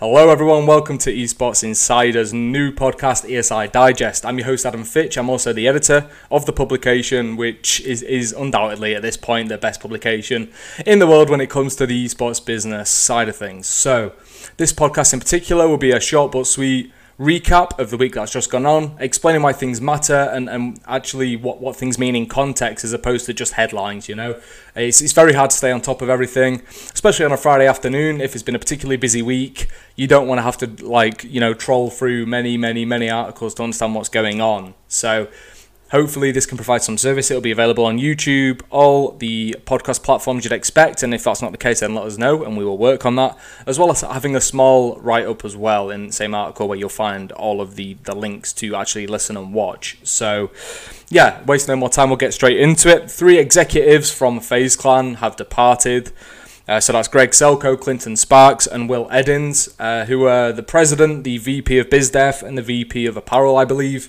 Hello, everyone. Welcome to Esports Insider's new podcast, ESI Digest. I'm your host, Adam Fitch. I'm also the editor of the publication, which is, is undoubtedly at this point the best publication in the world when it comes to the esports business side of things. So, this podcast in particular will be a short but sweet recap of the week that's just gone on, explaining why things matter and, and actually what, what things mean in context as opposed to just headlines, you know. It's, it's very hard to stay on top of everything, especially on a Friday afternoon if it's been a particularly busy week. You don't want to have to, like, you know, troll through many, many, many articles to understand what's going on. So, Hopefully, this can provide some service. It'll be available on YouTube, all the podcast platforms you'd expect. And if that's not the case, then let us know and we will work on that. As well as having a small write up as well in the same article where you'll find all of the, the links to actually listen and watch. So, yeah, waste no more time, we'll get straight into it. Three executives from FaZe Clan have departed. Uh, so that's Greg Selkoe, Clinton Sparks, and Will Eddins, uh, who are the president, the VP of BizDev, and the VP of Apparel, I believe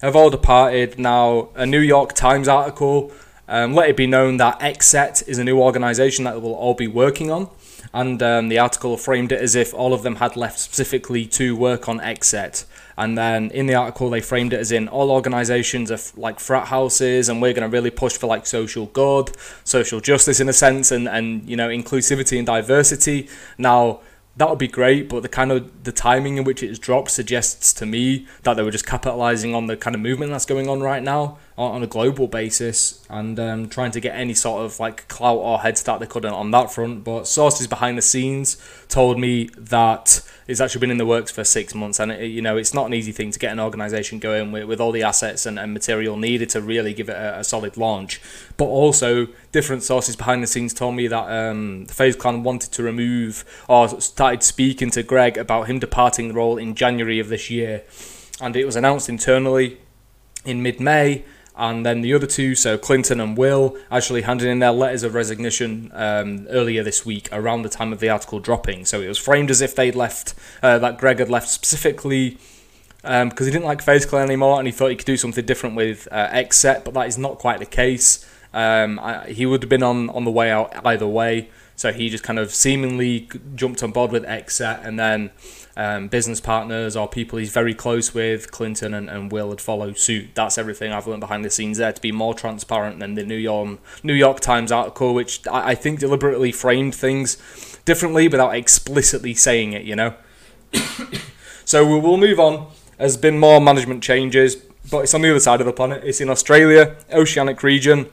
have all departed. Now, a New York Times article um, let it be known that XSET is a new organization that we'll all be working on. And um, the article framed it as if all of them had left specifically to work on XSET. And then in the article, they framed it as in all organizations are f- like frat houses, and we're going to really push for like social good, social justice in a sense, and, and you know, inclusivity and diversity. Now, that would be great, but the kind of the timing in which it's dropped suggests to me that they were just capitalizing on the kind of movement that's going on right now on a global basis and um, trying to get any sort of like clout or head start they could on that front. But sources behind the scenes told me that it's actually been in the works for six months, and it, you know it's not an easy thing to get an organization going with, with all the assets and, and material needed to really give it a, a solid launch. But also, different sources behind the scenes told me that um, the FaZe Clan wanted to remove or started speaking to Greg about him departing the role in January of this year, and it was announced internally in mid-May and then the other two, so Clinton and Will, actually handed in their letters of resignation um, earlier this week, around the time of the article dropping. So it was framed as if they'd left, uh, that Greg had left specifically because um, he didn't like FaZe anymore, and he thought he could do something different with uh, but that is not quite the case. Um, I, he would have been on, on the way out either way. So he just kind of seemingly jumped on board with XSET, and then um, business partners or people he's very close with, Clinton and, and Will had followed suit. That's everything I've learned behind the scenes there to be more transparent than the New York New York Times article, which I, I think deliberately framed things differently without explicitly saying it. You know. so we will move on. There's been more management changes, but it's on the other side of the planet. It's in Australia, Oceanic region.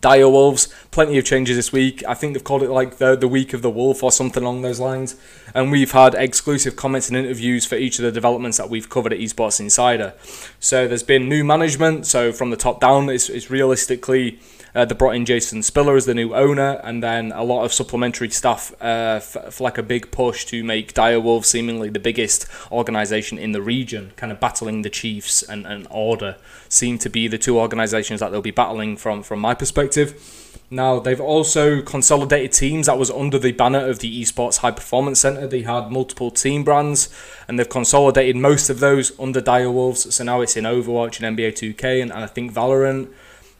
Dire Wolves, plenty of changes this week. I think they've called it like the, the week of the wolf or something along those lines. And we've had exclusive comments and interviews for each of the developments that we've covered at Esports Insider. So there's been new management. So from the top down, it's, it's realistically uh, they brought in Jason Spiller as the new owner, and then a lot of supplementary stuff uh, for, for, like a big push to make Direwolves seemingly the biggest organization in the region, kind of battling the Chiefs and, and Order seem to be the two organizations that they'll be battling from from my perspective. Now they've also consolidated teams that was under the banner of the Esports High Performance Center. They had multiple team brands, and they've consolidated most of those under Dire Wolves. So now it's in Overwatch and NBA 2K, and, and I think Valorant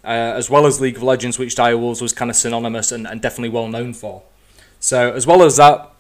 uh, as well as League of Legends, which Direwolves was kind of synonymous and, and definitely well known for. So, as well as that,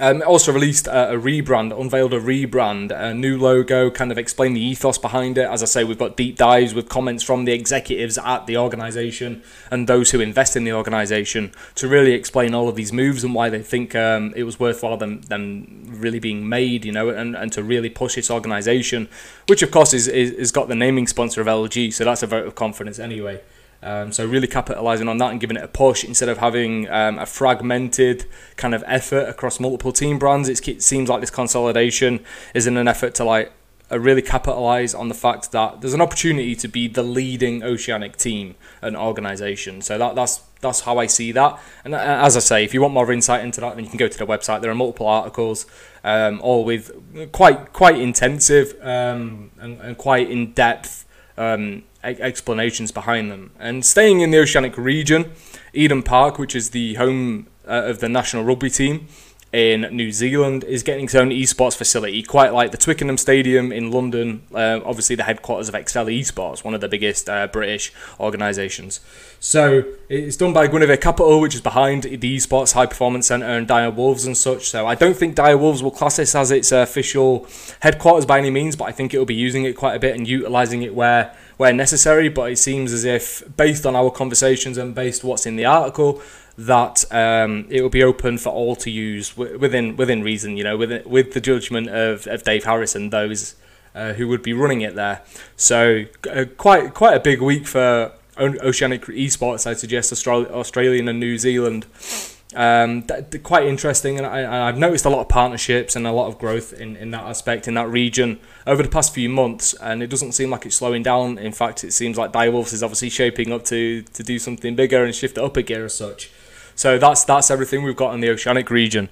um, also released a, a, rebrand, unveiled a rebrand, a new logo, kind of explained the ethos behind it. As I say, we've got deep dives with comments from the executives at the organisation and those who invest in the organisation to really explain all of these moves and why they think um, it was worthwhile them, them really being made, you know, and, and to really push this organisation, which of course is, is, is got the naming sponsor of LG, so that's a vote of confidence anyway. Um, so really capitalising on that and giving it a push instead of having um, a fragmented kind of effort across multiple team brands. it seems like this consolidation is in an effort to like uh, really capitalise on the fact that there's an opportunity to be the leading oceanic team and organisation. So that that's that's how I see that. And uh, as I say, if you want more insight into that, then you can go to the website. There are multiple articles, um, all with quite quite intensive um, and, and quite in depth um, explanations behind them. And staying in the Oceanic region, Eden Park, which is the home uh, of the national rugby team, in New Zealand is getting its own esports facility, quite like the Twickenham Stadium in London, uh, obviously the headquarters of Excel Esports, one of the biggest uh, British organisations. So it's done by Guinevere Capital, which is behind the Esports High Performance Centre and Dire Wolves and such. So I don't think Dire Wolves will class this as its official headquarters by any means, but I think it will be using it quite a bit and utilising it where where necessary. But it seems as if, based on our conversations and based what's in the article, that um, it will be open for all to use within within reason. You know, with with the judgment of, of Dave Harris and those uh, who would be running it there. So uh, quite quite a big week for Oceanic Esports. I suggest Australian and New Zealand. Um, quite interesting, and I, have noticed a lot of partnerships and a lot of growth in, in that aspect in that region over the past few months, and it doesn't seem like it's slowing down. In fact, it seems like Direwolves is obviously shaping up to to do something bigger and shift it up a gear as such. So that's that's everything we've got in the Oceanic region.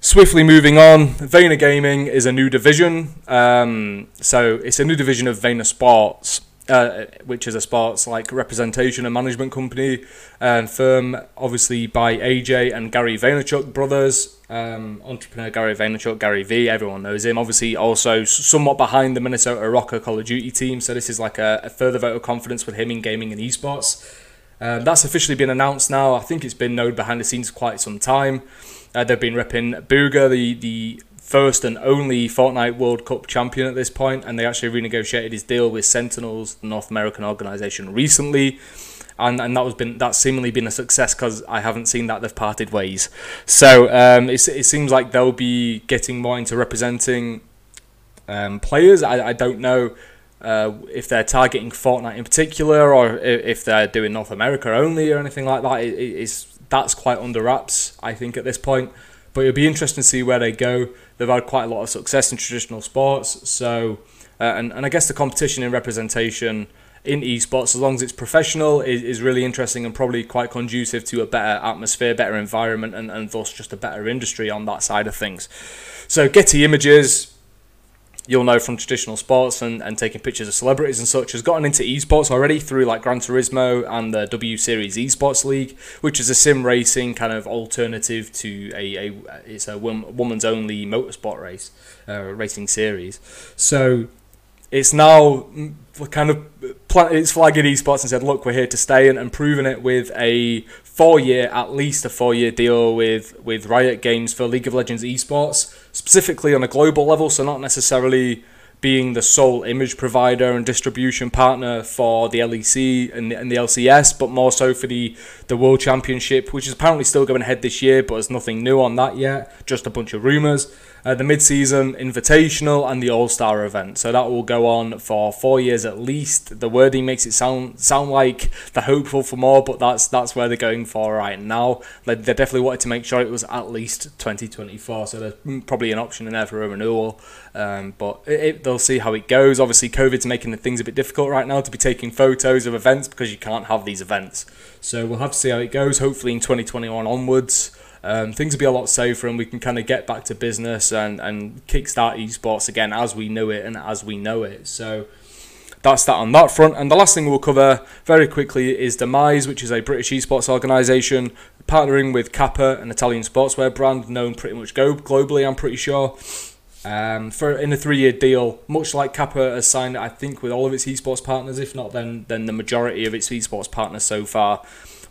Swiftly moving on, Vayner Gaming is a new division. Um, so it's a new division of Vayner Sports, uh, which is a sports like representation and management company and firm, obviously by AJ and Gary Vaynerchuk brothers. Um, entrepreneur Gary Vaynerchuk, Gary V, everyone knows him. Obviously, also somewhat behind the Minnesota ROKKR Call of Duty team. So this is like a, a further vote of confidence with him in gaming and esports. Um, that's officially been announced now. I think it's been known behind the scenes quite some time. Uh, they've been repping Bugha, the, the first and only Fortnite World Cup champion at this point, and they actually renegotiated his deal with Sentinels, the North American organization, recently. And, and that was been that's seemingly been a success because I haven't seen that they've parted ways. So um, it, it seems like they'll be getting more into representing um, players. I, I don't know uh, if they're targeting Fortnite in particular, or if they're doing North America only, or anything like that, it, it's that's quite under wraps, I think, at this point. But it'll be interesting to see where they go. They've had quite a lot of success in traditional sports, so uh, and and I guess the competition in representation in esports, as long as it's professional, is, is really interesting and probably quite conducive to a better atmosphere, better environment, and, and thus just a better industry on that side of things. So Getty Images you'll know from traditional sports and, and taking pictures of celebrities and such, has gotten into esports already through like Gran Turismo and the W Series Esports League, which is a sim racing kind of alternative to a, a it's a woman's only motorsport race uh, racing series. So it's now kind of it's flag flagging esports and said, look, we're here to stay and, and proving it with a four year, at least a four year deal with, with Riot Games for League of Legends esports, specifically on a global level, so not necessarily being the sole image provider and distribution partner for the LEC and the, and the LCS, but more so for the, the World Championship, which is apparently still going ahead this year, but there's nothing new on that yet, just a bunch of rumours uh, the mid-season invitational and the all-star event. So that will go on for four years at least. The wording makes it sound sound like they're hopeful for more but that's that's where they're going for right now. They, they definitely wanted to make sure it was at least 2024 so there's probably an option in there for a renewal. Um, but it, it, they'll see how it goes obviously covid's making the things a bit difficult right now to be taking photos of events because you can't have these events so we'll have to see how it goes hopefully in 2021 onwards um, things will be a lot safer and we can kind of get back to business and, and kickstart esports again as we knew it and as we know it. So that's that on that front. And the last thing we'll cover very quickly is Demise, which is a British esports organisation partnering with Kappa, an Italian sportswear brand known pretty much globally, I'm pretty sure. Um, for in a three-year deal, much like Kappa has signed, I think, with all of its esports partners. If not, then then the majority of its esports partners so far.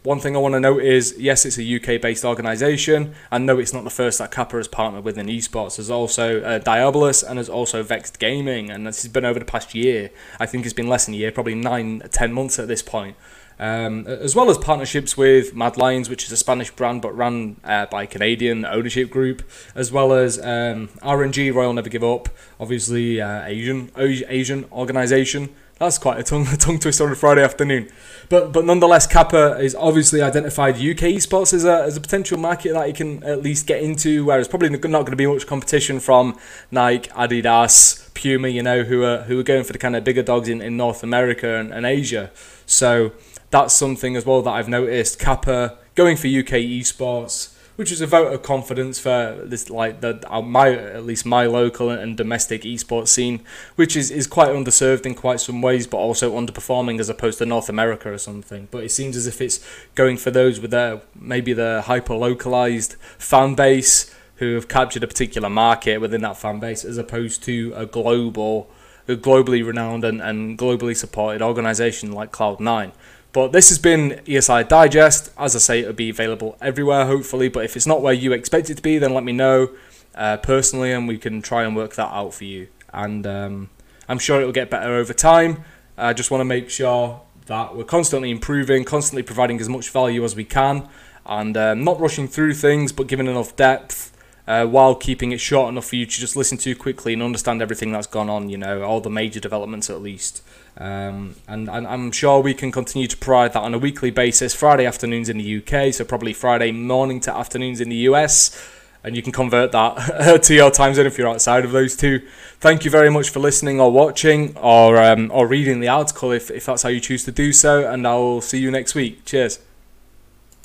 One thing I want to note is yes, it's a UK based organisation, and no, it's not the first that Kappa has partnered with in esports. There's also uh, Diabolus and there's also Vexed Gaming, and this has been over the past year. I think it's been less than a year, probably nine, ten months at this point. Um, as well as partnerships with Mad Lions, which is a Spanish brand but run uh, by Canadian ownership group, as well as um, RNG Royal Never Give Up, obviously uh, Asian Asian organisation that's quite a tongue, a tongue twister on a Friday afternoon. But but nonetheless, Kappa is obviously identified UK esports as a, as a potential market that you can at least get into, where it's probably not going to be much competition from Nike, Adidas, Puma, you know, who are who are going for the kind of bigger dogs in, in North America and, and Asia. So that's something as well that I've noticed. Kappa going for UK esports which is a vote of confidence for this like the uh, my at least my local and domestic esports scene, which is, is quite underserved in quite some ways, but also underperforming as opposed to North America or something. But it seems as if it's going for those with their maybe the hyper localized fan base who have captured a particular market within that fan base as opposed to a global, a globally renowned and, and globally supported organization like Cloud9. But this has been ESI Digest. As I say, it'll be available everywhere, hopefully. But if it's not where you expect it to be, then let me know uh, personally, and we can try and work that out for you. And um, I'm sure it'll get better over time. I just want to make sure that we're constantly improving, constantly providing as much value as we can, and um, not rushing through things, but giving enough depth. Uh, while keeping it short enough for you to just listen to quickly and understand everything that's gone on, you know, all the major developments at least. Um, and, and I'm sure we can continue to provide that on a weekly basis, Friday afternoons in the UK, so probably Friday morning to afternoons in the US. And you can convert that to your time zone if you're outside of those two. Thank you very much for listening or watching or um, or reading the article if, if that's how you choose to do so. And I will see you next week. Cheers.